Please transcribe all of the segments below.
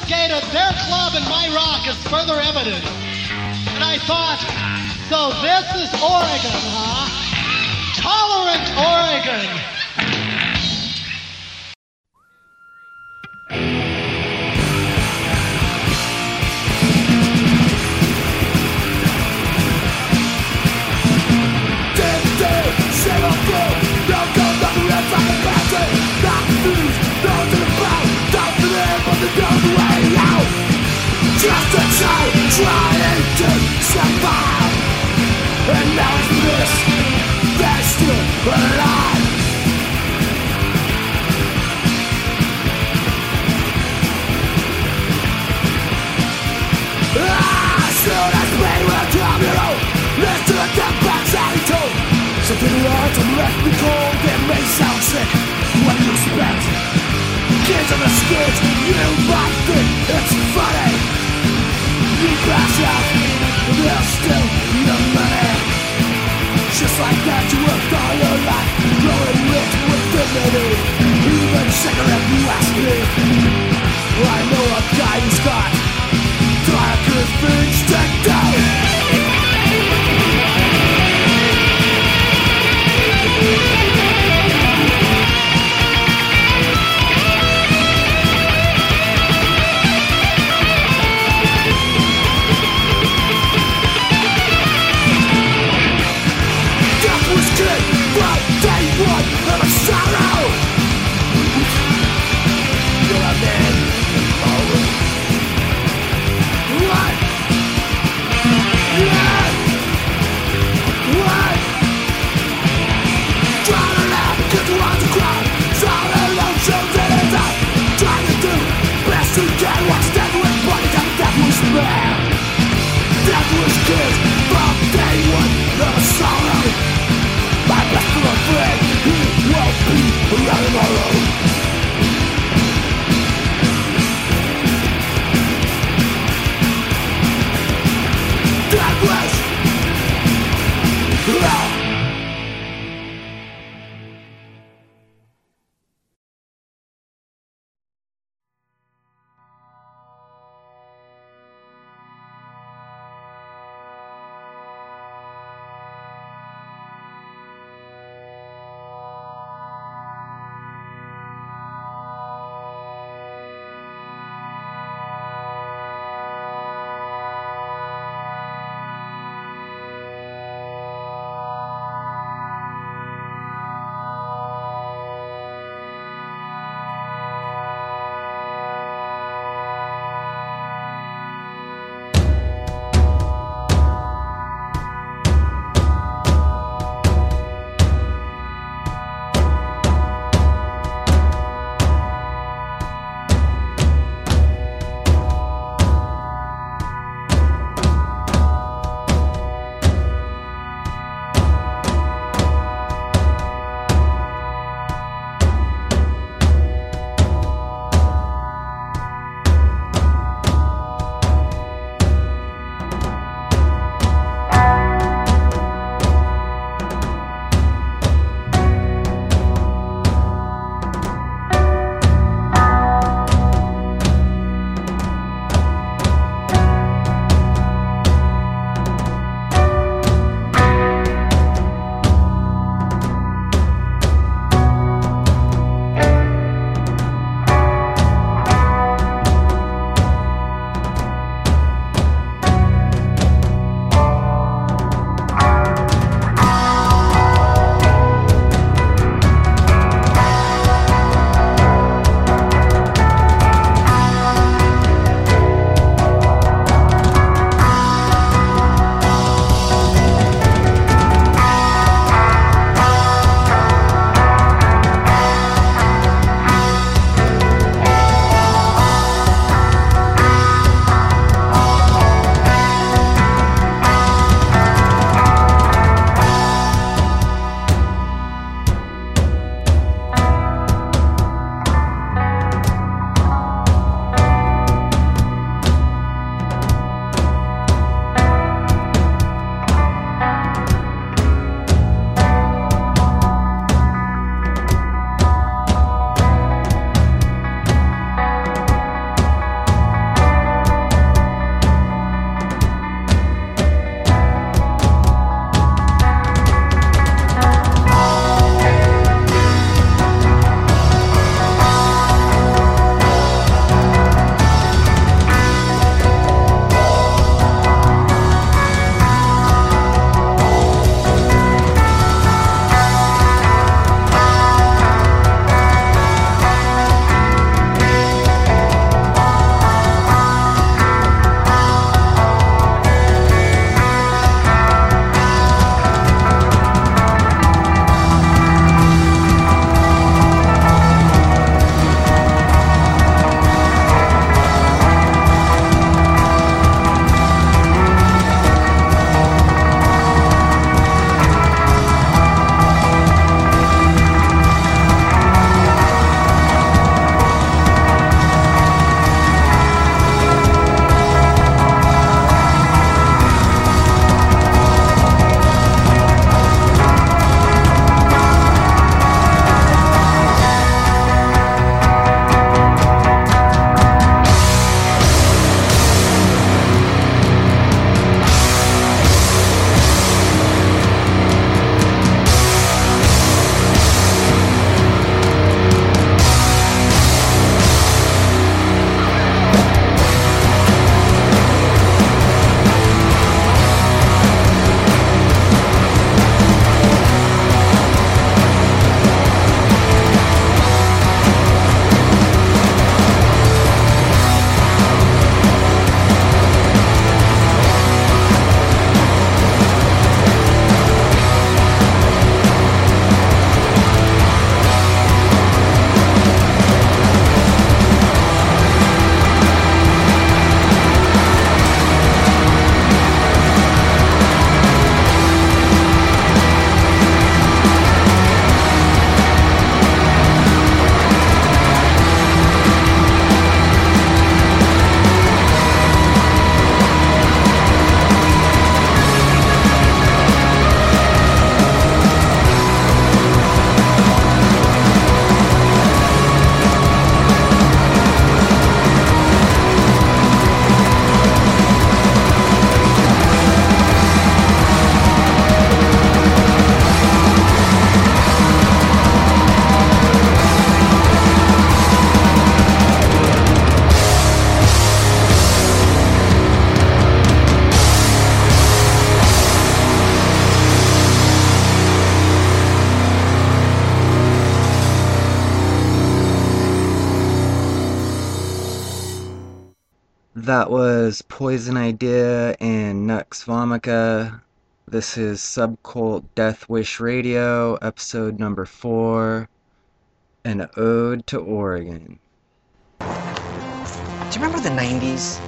confiscated their club and my rock is further evidence. And I thought, so this is Oregon, huh? Tolerant Oregon. Kids on the streets, you might think it's funny You pass out, there's still no money Just like that you. worked all your life Growing rich with me I know a guy who's got Poison Idea and Nux Vomica. This is Subcult Death Wish Radio, episode number four An Ode to Oregon. Do you remember the 90s?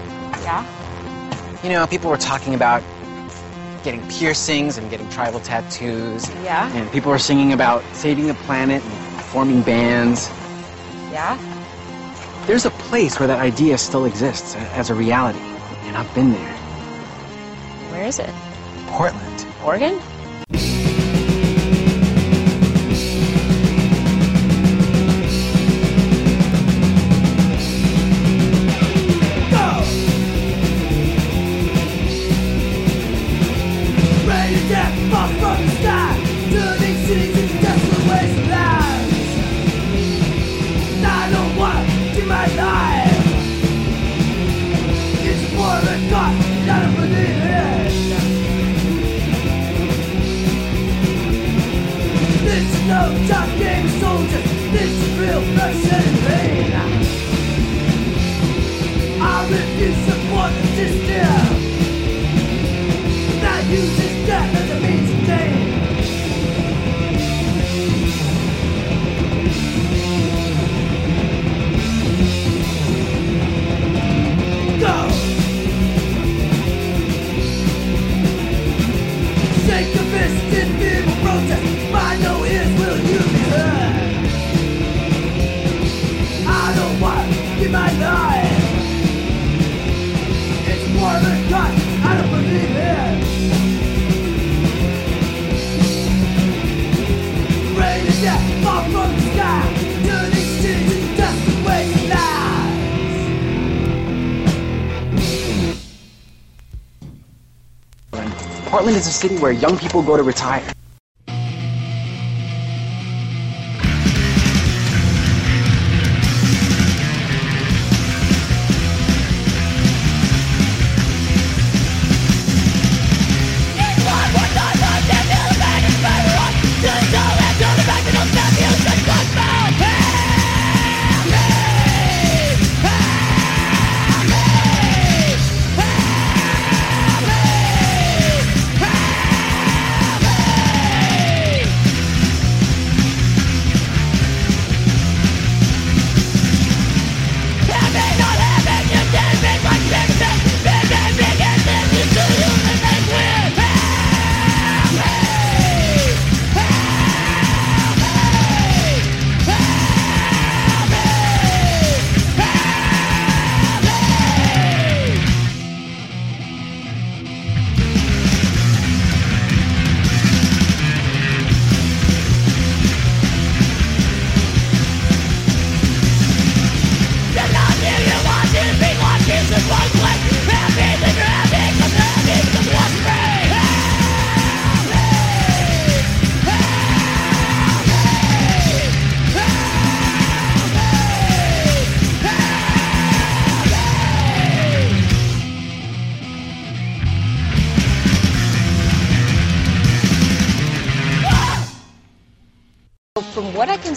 Yeah? You know, people were talking about getting piercings and getting tribal tattoos. Yeah? And people were singing about saving the planet and forming bands. Yeah? There's a place where that idea still exists as a reality, and I've been there. Where is it? Portland. Oregon? Portland is a city where young people go to retire.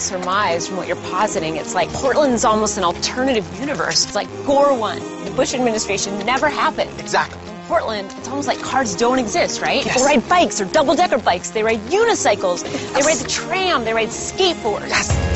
Surmise from what you're positing, it's like Portland's almost an alternative universe. It's like Gore won. The Bush administration never happened. Exactly. In Portland, it's almost like cars don't exist, right? Yes. People ride bikes or double-decker bikes. They ride unicycles. They ride the tram. They ride skateboards. Yes.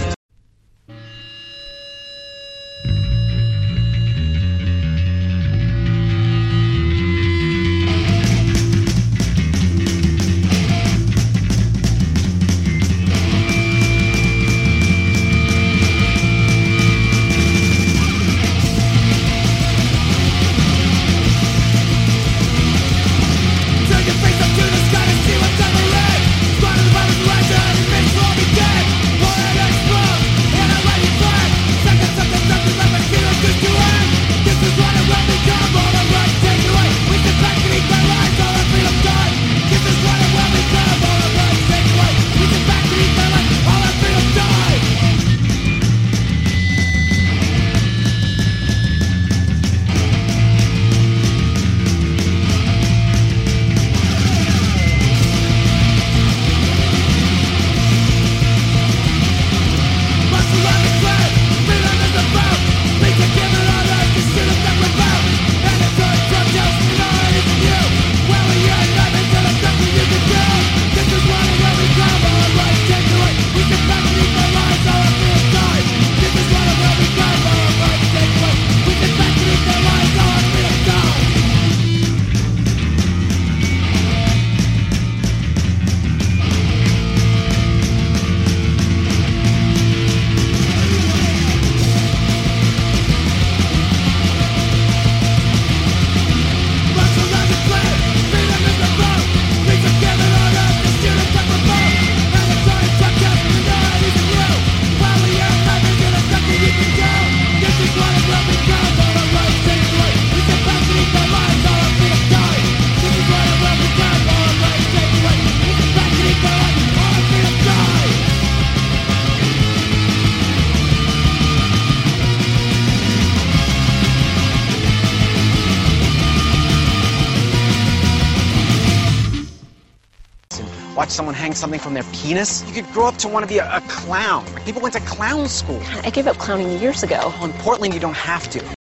hang something from their penis. You could grow up to want to be a, a clown. Like, people went to clown school. I gave up clowning years ago. Well, in Portland, you don't have to.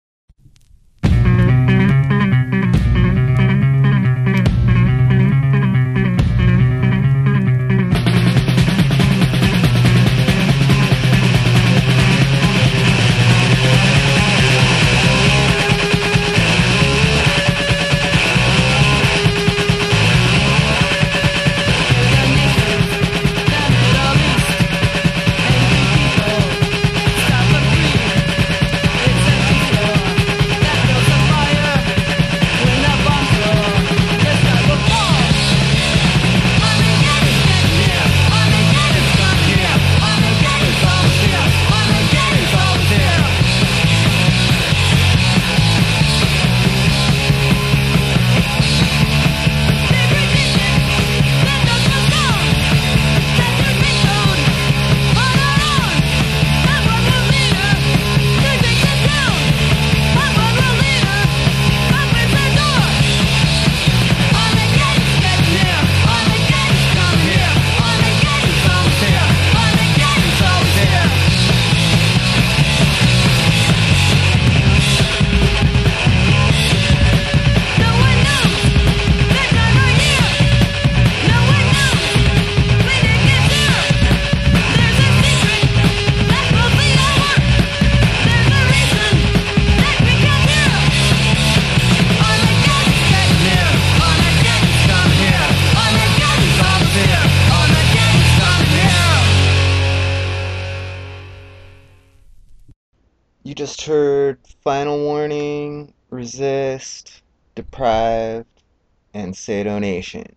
Say donation.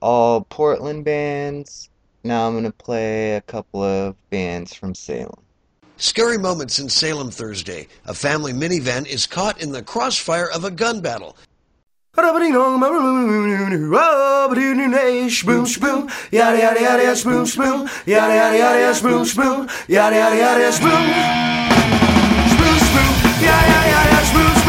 All Portland bands. Now I'm going to play a couple of bands from Salem. Scary moments in Salem Thursday. A family minivan is caught in the crossfire of a gun battle. Spoon, spoon, yada yada spoon, spoon, yada yada yada, spoon, spoon, spoon.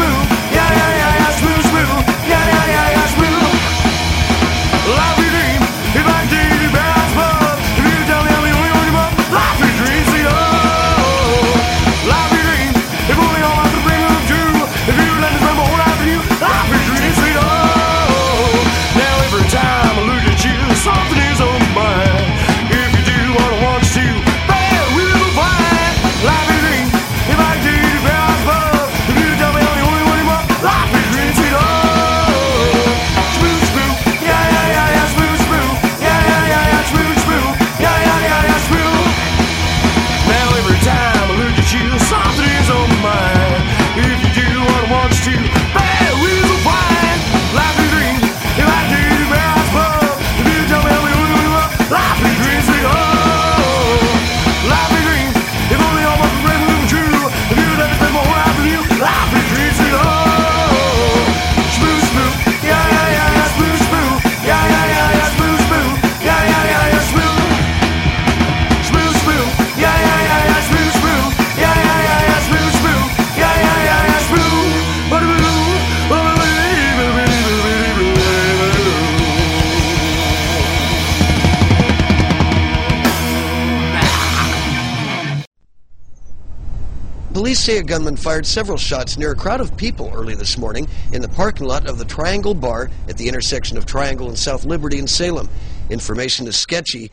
say a gunman fired several shots near a crowd of people early this morning in the parking lot of the Triangle Bar at the intersection of Triangle and South Liberty in Salem. Information is sketchy,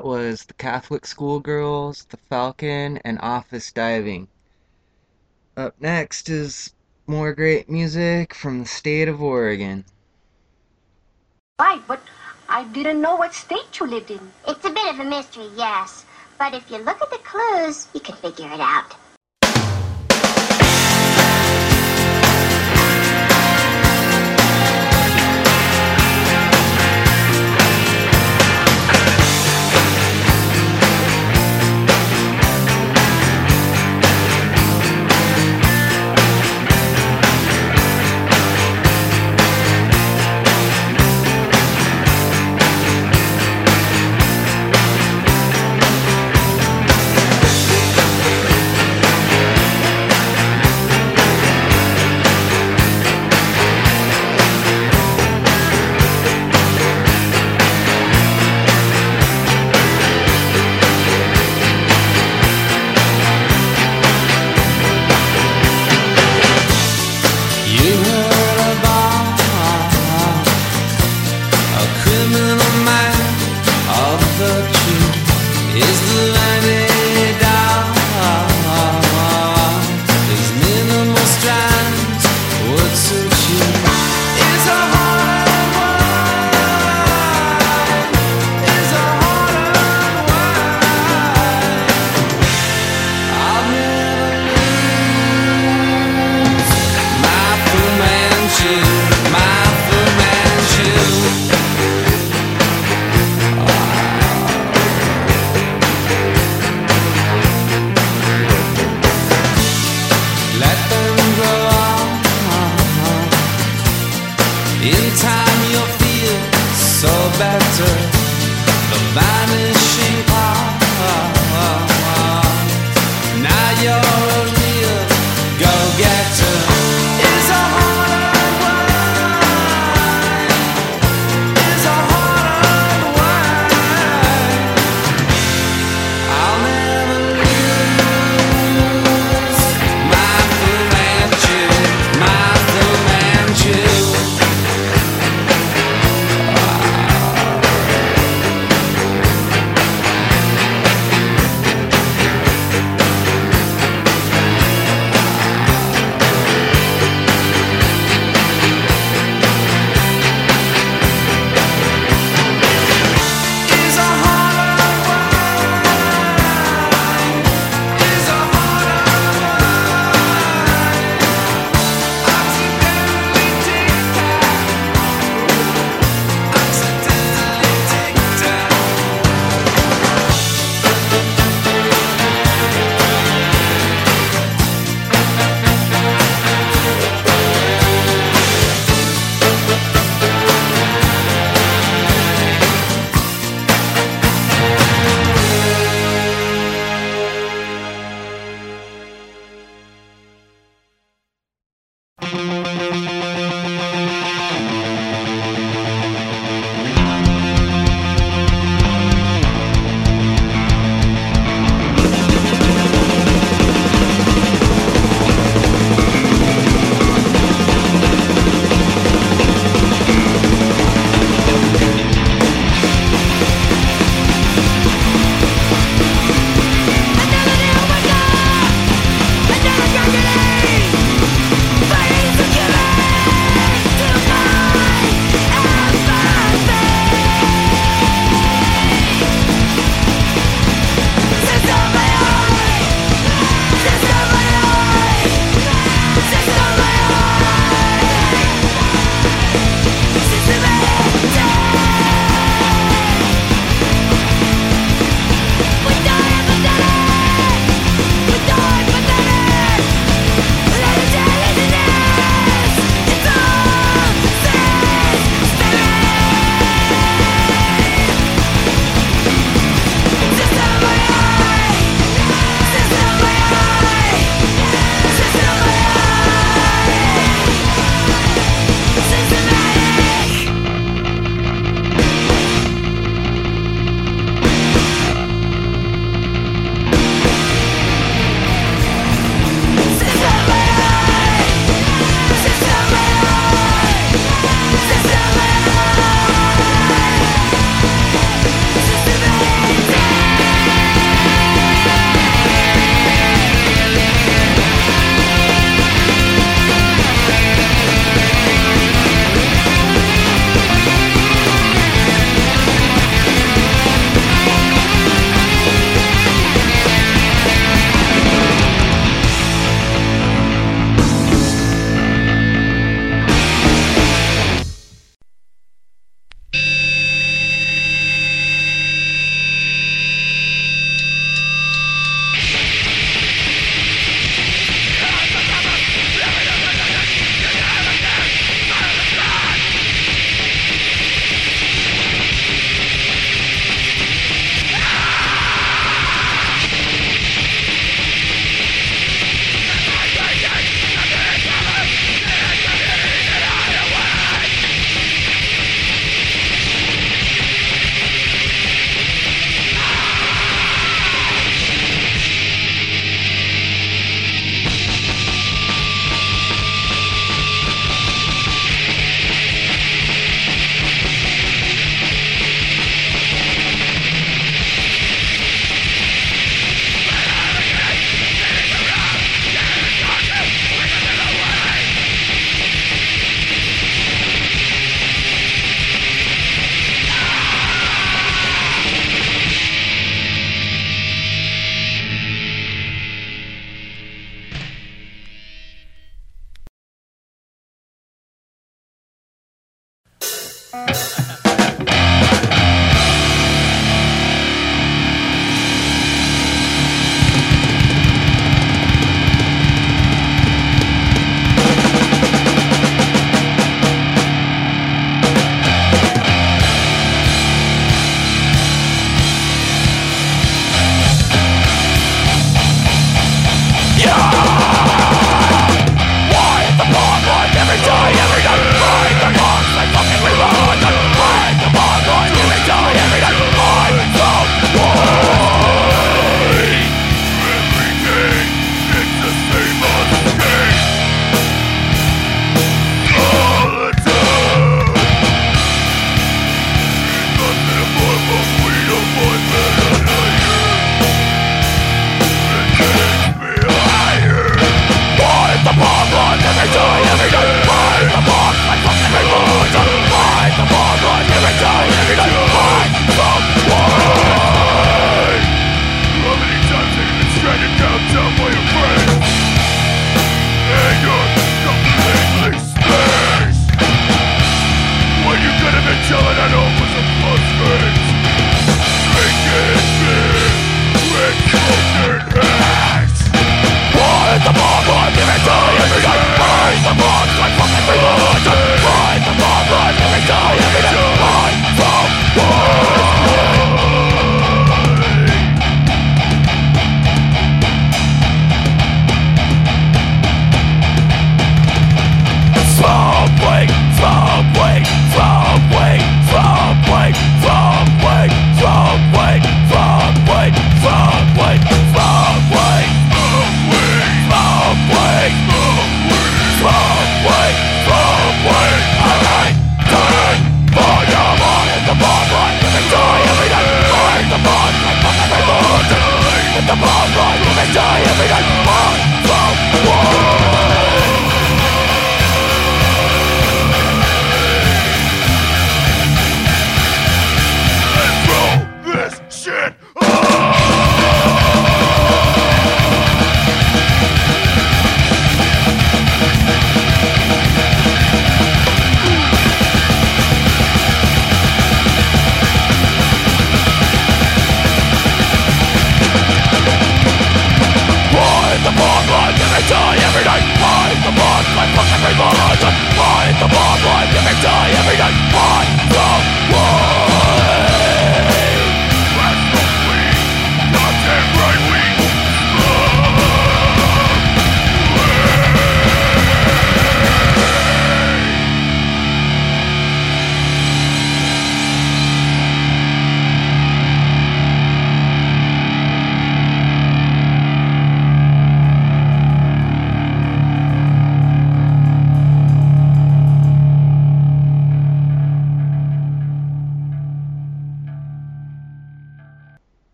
That was the Catholic Schoolgirls, the Falcon, and Office Diving. Up next is more great music from the state of Oregon. Right, but I didn't know what state you lived in. It's a bit of a mystery, yes. But if you look at the clues, you can figure it out.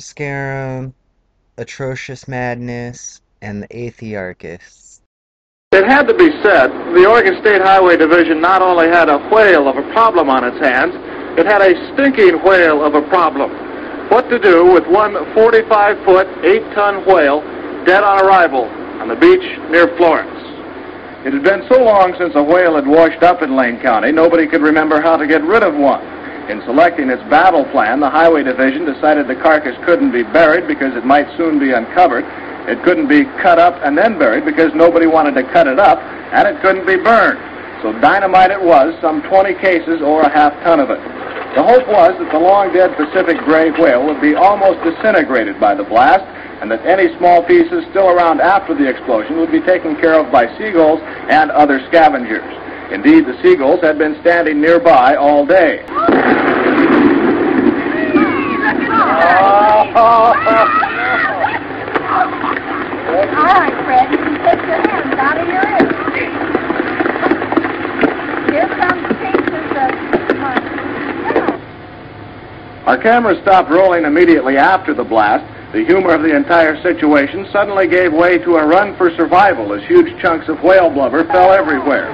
Scarum, Atrocious Madness, and the Athearchists. It had to be said, the Oregon State Highway Division not only had a whale of a problem on its hands, it had a stinking whale of a problem. What to do with one 45-foot, 8-ton whale dead on arrival on the beach near Florence? It had been so long since a whale had washed up in Lane County, nobody could remember how to get rid of one. In selecting its battle plan, the Highway Division decided the carcass couldn't be buried because it might soon be uncovered. It couldn't be cut up and then buried because nobody wanted to cut it up, and it couldn't be burned. So dynamite it was, some 20 cases or a half ton of it. The hope was that the long-dead Pacific gray whale would be almost disintegrated by the blast, and that any small pieces still around after the explosion would be taken care of by seagulls and other scavengers. Indeed, the seagulls had been standing nearby all day. All right, Fred, you can take your hands out of your ears. Here comes pieces of... Our camera stopped rolling immediately after the blast. The humor of the entire situation suddenly gave way to a run for survival as huge chunks of whale blubber fell everywhere.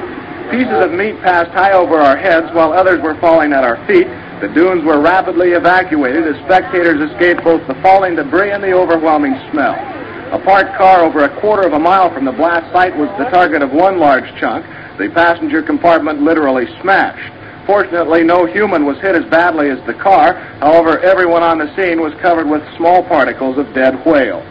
Pieces of meat passed high over our heads while others were falling at our feet. The dunes were rapidly evacuated as spectators escaped both the falling debris and the overwhelming smell. A parked car over a quarter of a mile from the blast site was the target of one large chunk. The passenger compartment literally smashed. Fortunately, no human was hit as badly as the car. However, everyone on the scene was covered with small particles of dead whale.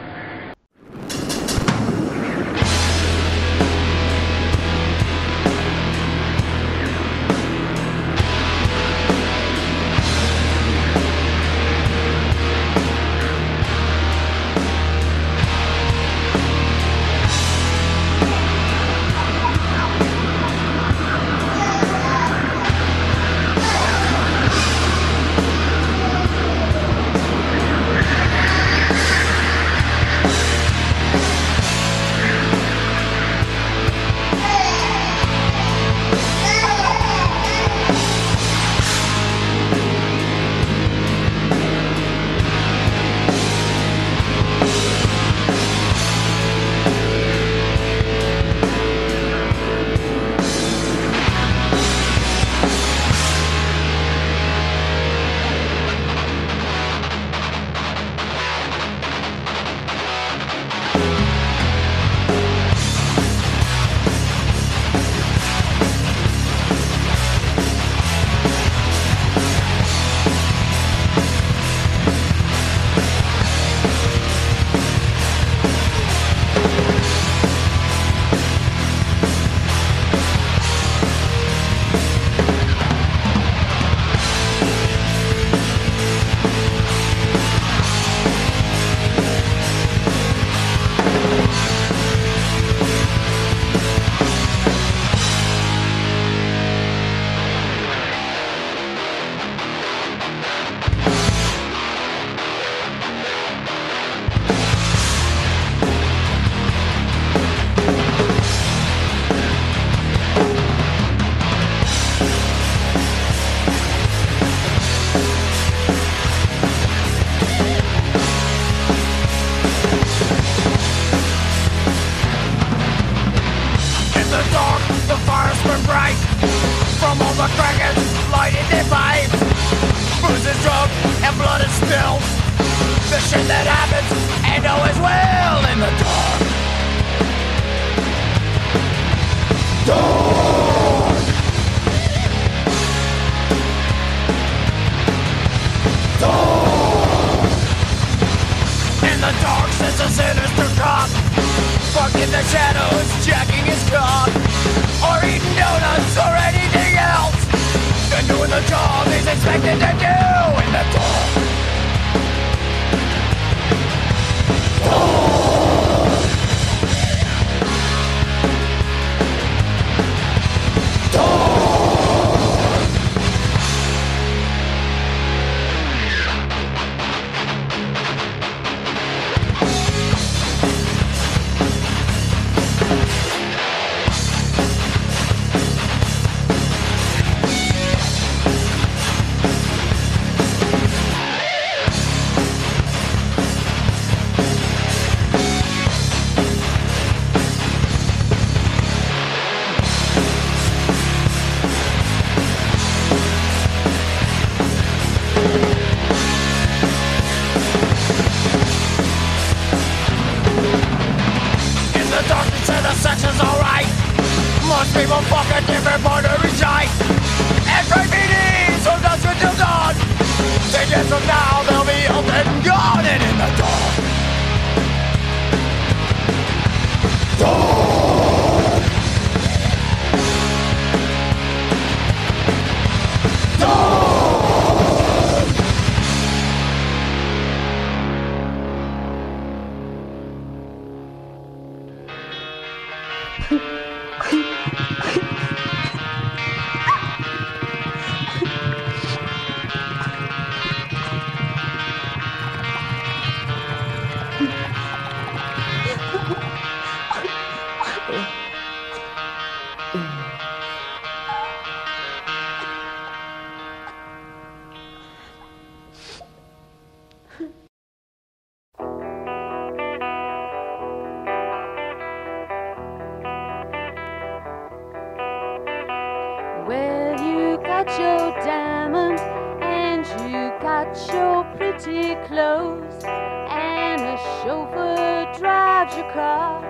Clothes and a chauffeur drives your car,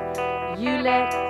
you let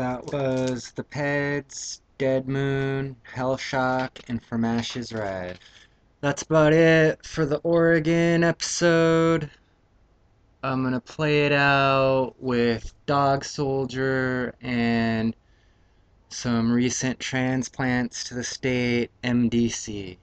That was The Peds, Dead Moon, Hellshock, and From Ashes Rise. That's about it for the Oregon episode. I'm gonna play it out with Dog Soldier and some recent transplants to the state, MDC.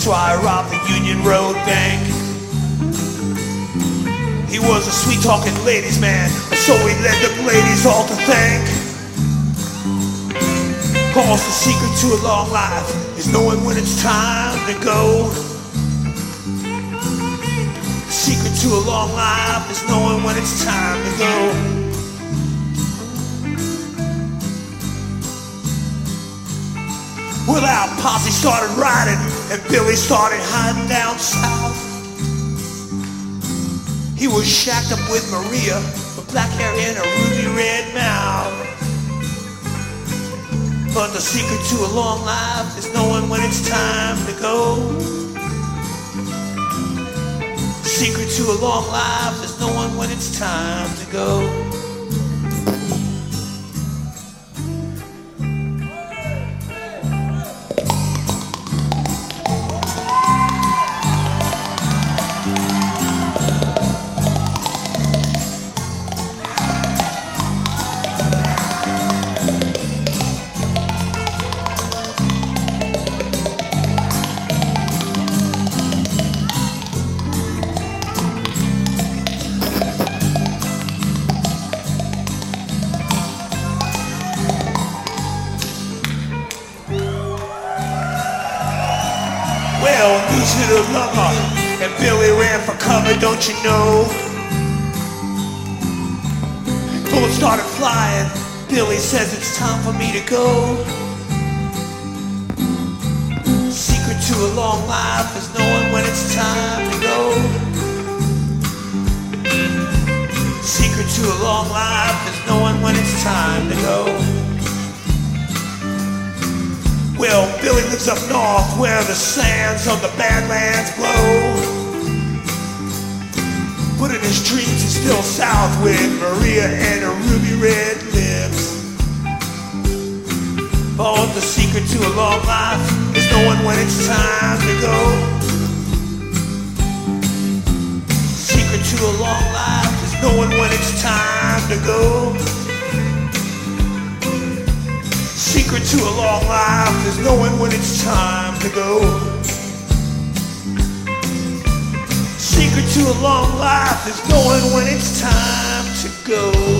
That's why I robbed the Union Road Bank. He was a sweet talking ladies man, so he led the ladies all to thank. Cause the secret to a long life is knowing when it's time to go. The secret to a long life is knowing when it's time to go. Well, our posse started riding, and Billy started hiding down south. He was shacked up with Maria, with black hair and a ruby red mouth. But the secret to a long life is knowing when it's time to go. The secret to a long life is knowing when it's time to go. Go. Secret to a long life is knowing when it's time to go. Secret to a long life is knowing when it's time to go. Well, Billy lives up north where the sands of the Badlands blow. But in his dreams, he's still south with Maria and a ruby red. But the secret to a long life is knowing when it's time to go. Secret to a long life is knowing when it's time to go. Secret to a long life is knowing when it's time to go. Secret to a long life is knowing when it's time to go.